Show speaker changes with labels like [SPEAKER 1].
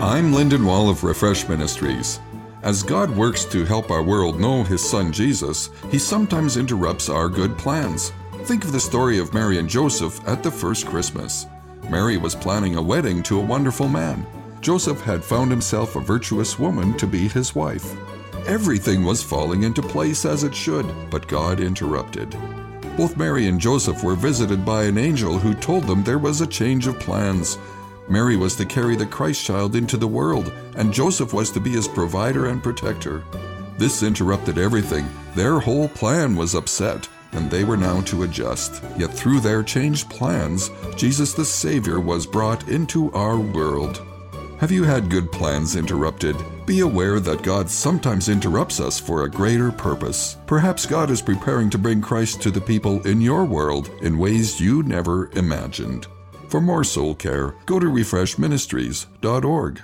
[SPEAKER 1] I'm Lyndon Wall of Refresh Ministries. As God works to help our world know His Son Jesus, He sometimes interrupts our good plans. Think of the story of Mary and Joseph at the first Christmas. Mary was planning a wedding to a wonderful man. Joseph had found himself a virtuous woman to be his wife. Everything was falling into place as it should, but God interrupted. Both Mary and Joseph were visited by an angel who told them there was a change of plans. Mary was to carry the Christ child into the world, and Joseph was to be his provider and protector. This interrupted everything. Their whole plan was upset, and they were now to adjust. Yet through their changed plans, Jesus the Savior was brought into our world. Have you had good plans interrupted? Be aware that God sometimes interrupts us for a greater purpose. Perhaps God is preparing to bring Christ to the people in your world in ways you never imagined. For more soul care, go to refreshministries.org.